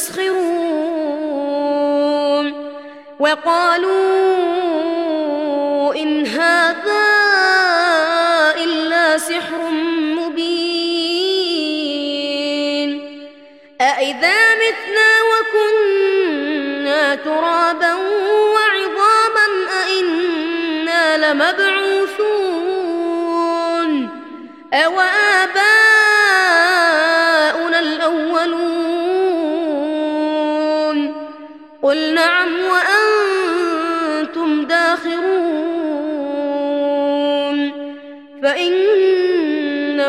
يستسخرون وقالوا إن هذا إلا سحر مبين أإذا متنا وكنا ترابا وعظاما أإنا لمبعوثون أو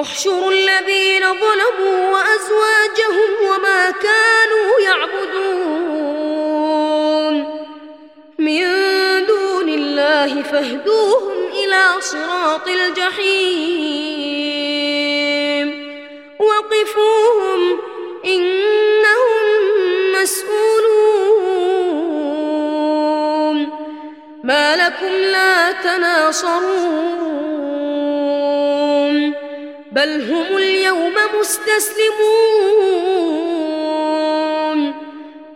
احشروا الذين ظلموا وأزواجهم وما كانوا يعبدون. من دون الله فاهدوهم إلى صراط الجحيم. وقفوهم إنهم مسؤولون. ما لكم لا تناصرون. بل هم اليوم مستسلمون.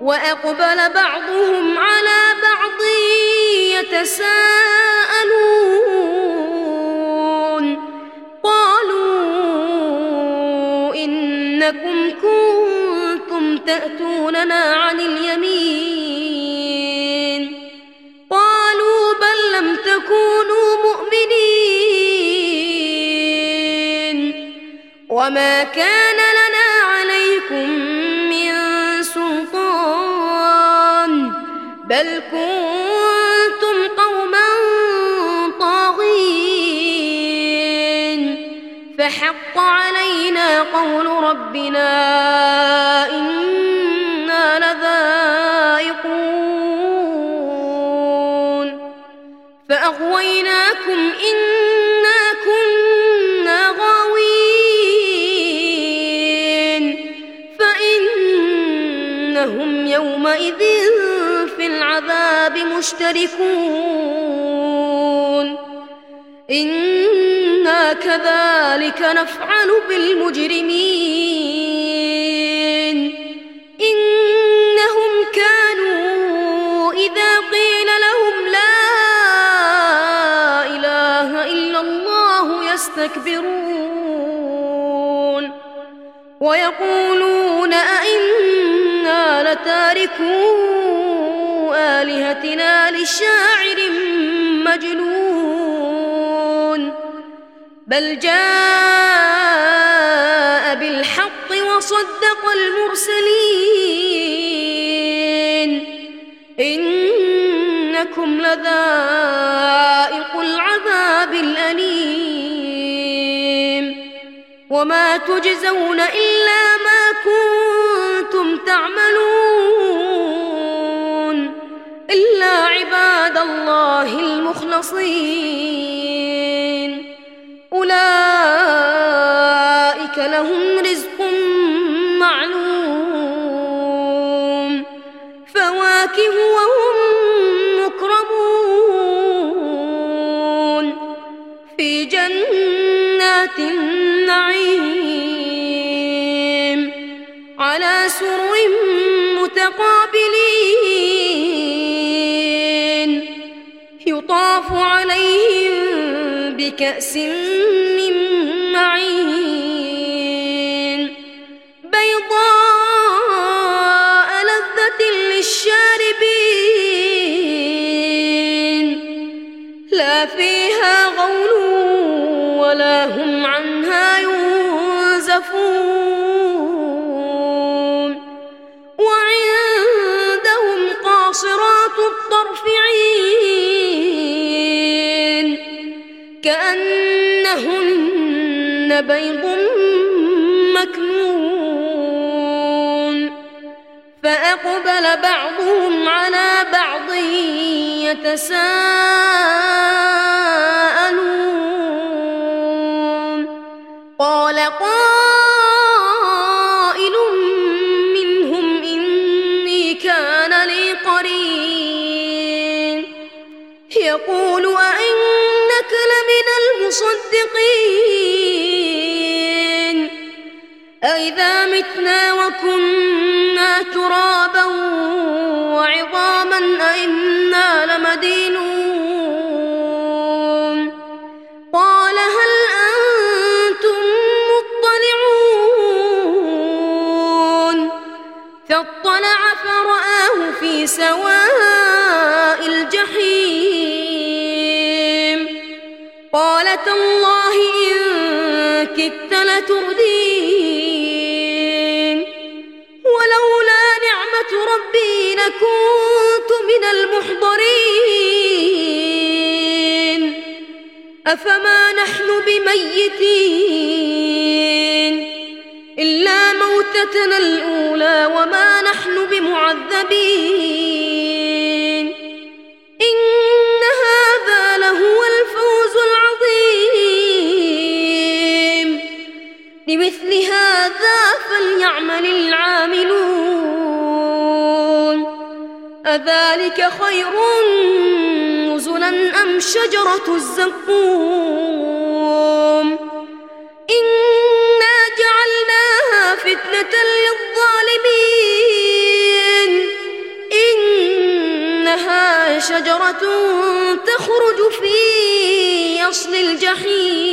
وأقبل بعضهم على بعض يتساءلون. قالوا إنكم كنتم تأتوننا عن اليمين. وما كان لنا عليكم من سلطان بل كنتم قوما طاغين فحق علينا قول ربنا فإنهم يومئذ في العذاب مشتركون. إنا كذلك نفعل بالمجرمين. إنهم كانوا إذا قيل لهم لا إله إلا الله يستكبرون. ويقولون أئنا لتاركو آلهتنا لشاعر مجنون. بل جاء بالحق وهو صدق المرسلين. إنكم لذائق العذاب الأليم. وما تجزون إلا ما كنتم تعملون إلا عباد الله المخلصين. أولئك بكأس كأنهن بيض مكنون. فأقبل بعضهم على بعض يتساءلون. متنا وكنا ترابا وعظاما أئنا لمدينون لكنت من المحضرين. أفما نحن بميتين؟ إلا موتتنا الأولى وما نحن بمعذبين. إن هذا لهو الفوز العظيم. لمثل أذلك خير نزلا أم شجرة الزقوم؟ إنا جعلناها فتنة للظالمين. إنها شجرة تخرج في أصل الجحيم.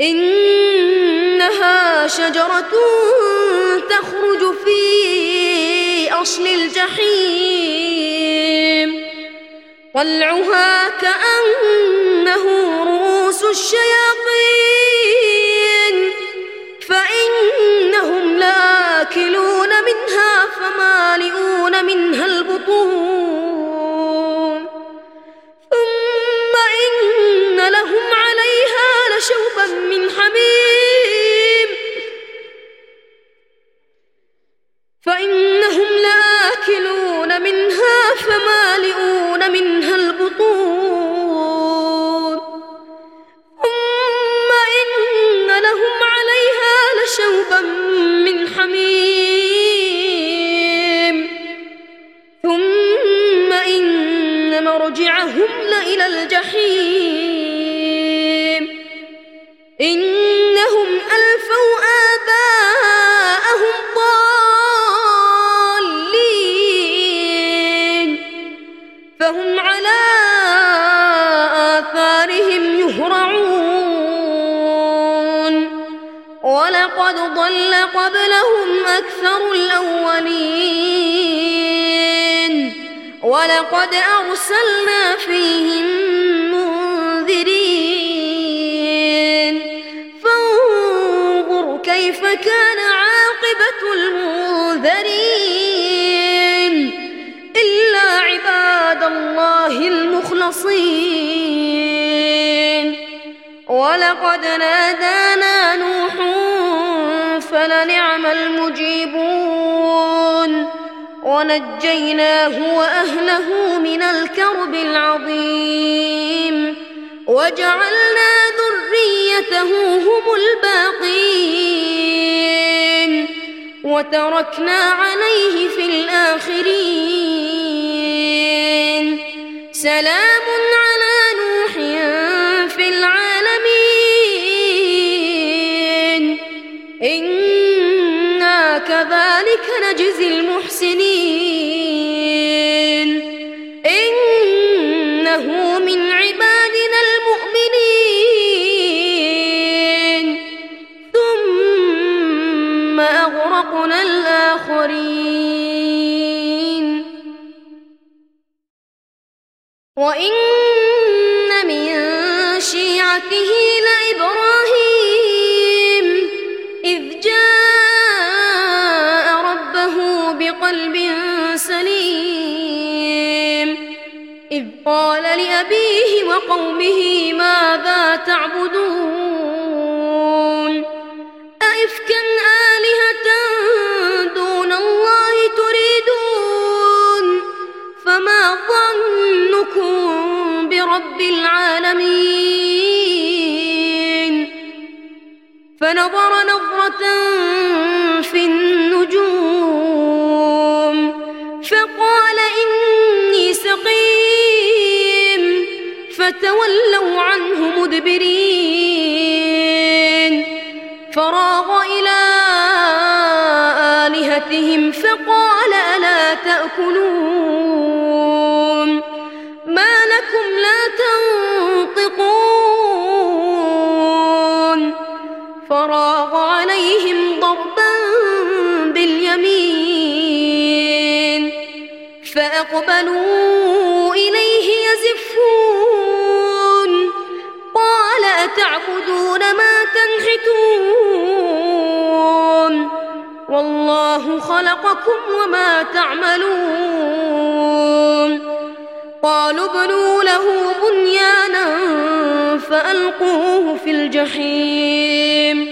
إنها شجرة تخرج في أصل الجحيم. طلعها كأنه رؤوس الشياطين. فإنهم لآكلون منها فمالئون منها البطون. مرجعهم لإلى الجحيم ولقد أرسلنا فيهم منذرين. فانظر كيف كان عاقبة المنذرين. إلا عباد الله المخلصين. ولقد نادانا نوح فلنعم المجيبون. ونجيناه وأهله من الكرب العظيم وجعلنا ذريته هم الباقين وتركنا عليه في الآخرين. سلام كذلك نجزي المحسنين. فنظر نظرة في النجوم فقال إني سقيم فتولوا عنه مدبرين فراغ إلى آلهتهم فقال ألا تأكلون ما لكم لا تنطقون فراغ عليهم ضربا باليمين فأقبلوا إليه يزفون قال أتعبدون ما تنحتون والله خلقكم وما تعملون قالوا ابنوا له بنيانا فألقوه في الجحيم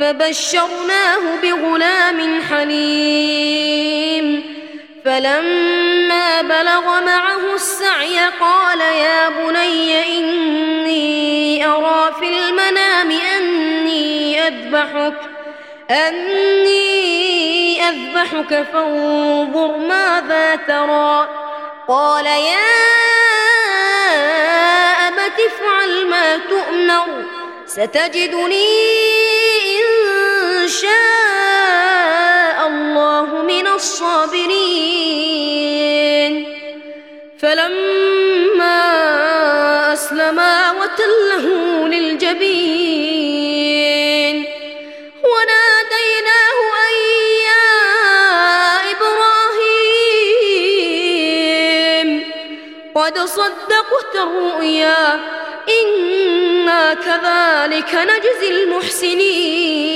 فبشرناه بغلام حليم. فلما بلغ معه السعي قال يا بني إني أرى في المنام أني أذبحك أني أذبحك فانظر ماذا ترى. قال يا أبت افعل ما تؤمر ستجدني شاء الله من الصابرين. فلما أسلما وتله للجبين. وناديناه أن يا إبراهيم. قد صدقت الرؤيا. إنا كذلك نجزي المحسنين.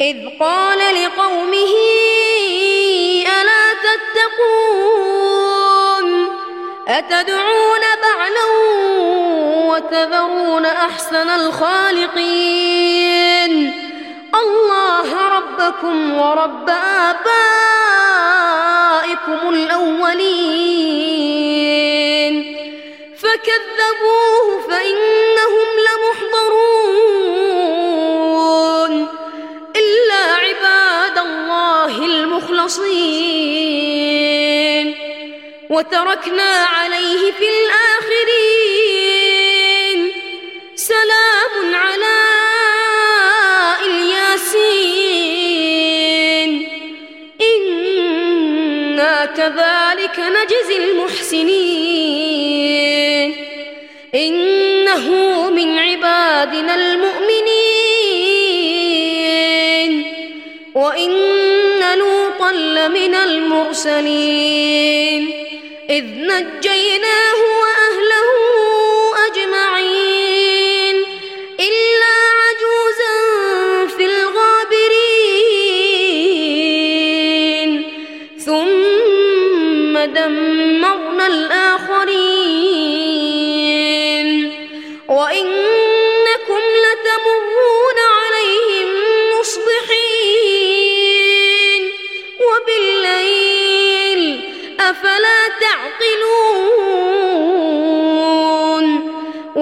إذ قال لقومه ألا تتقون؟ أتدعون بعلا وتذرون أحسن الخالقين؟ الله ربكم ورب آبائكم الأولين. فكذبوه فإنهم لمحضرون. المخلصين وتركنا عليه في الآخرين. سلام على الياسين. إنا كذلك نجزي المحسنين. إنه من عبادنا المؤمنين. لمن المرسلين. إذ نجيناه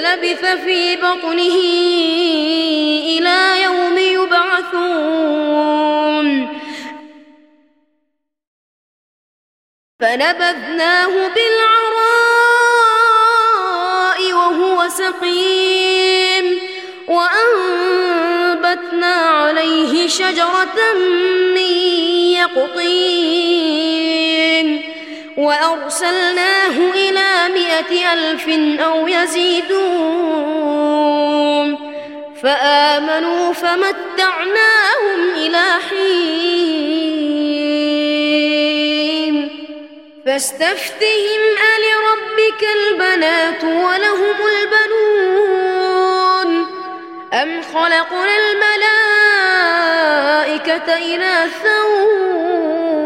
للبث في بطنه إلى يوم يبعثون. فنبذناه بالعراء وهو سقيم. وأنبتنا عليه شجرة من يقطين. وأرسلناه إلى مائة ألف أو يزيدون. فآمنوا فمتعناهم إلى حين. فاستفتهم ألربك البنات ولهم البنون. أم خلقنا الملائكة إناثا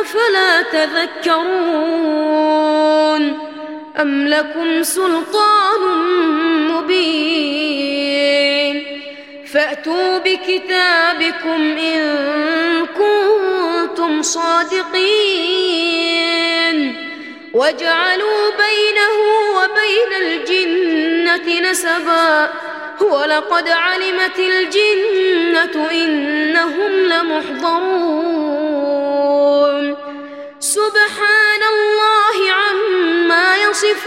أفلا تذكرون أم لكم سلطان مبين فأتوا بكتابكم إن كنتم صادقين وجعلوا بينه وبين الجنة نسبا ولقد علمت الجنة إنهم لمحضرون سبحان الله عما يصفون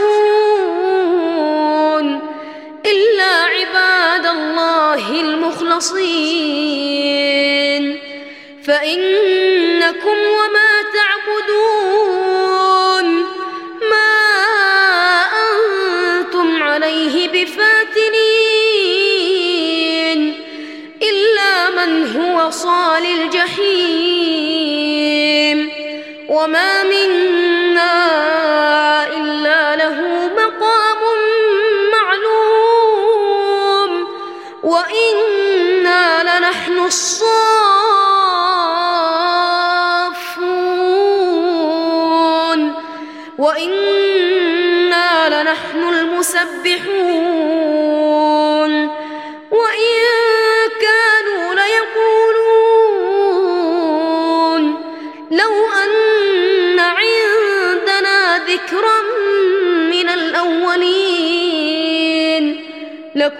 إلا عباد الله المخلصين. فإنكم وما تعبدون ما أنتم عليه بفاتنين إلا من هو صال الجحيم. وما منا إلا له مقام معلوم وإنا لنحن الصافون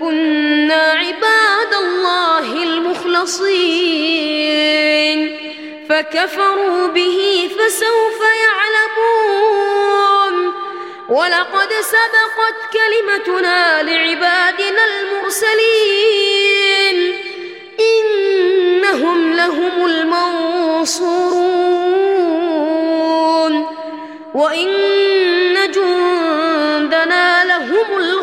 لكنا عباد الله المخلصين. فكفروا به فسوف يعلمون. ولقد سبقت كلمتنا لعبادنا المرسلين. إنهم لهم المنصورون. وإن جندنا لهم الغالبون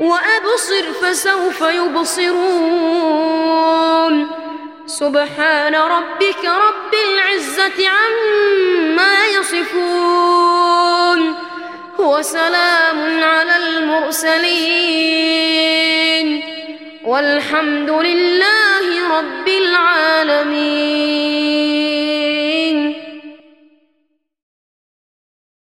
وأبصر فسوف يبصرون. سبحان ربك رب العزة عما يصفون. وسلام على المرسلين. والحمد لله رب العالمين.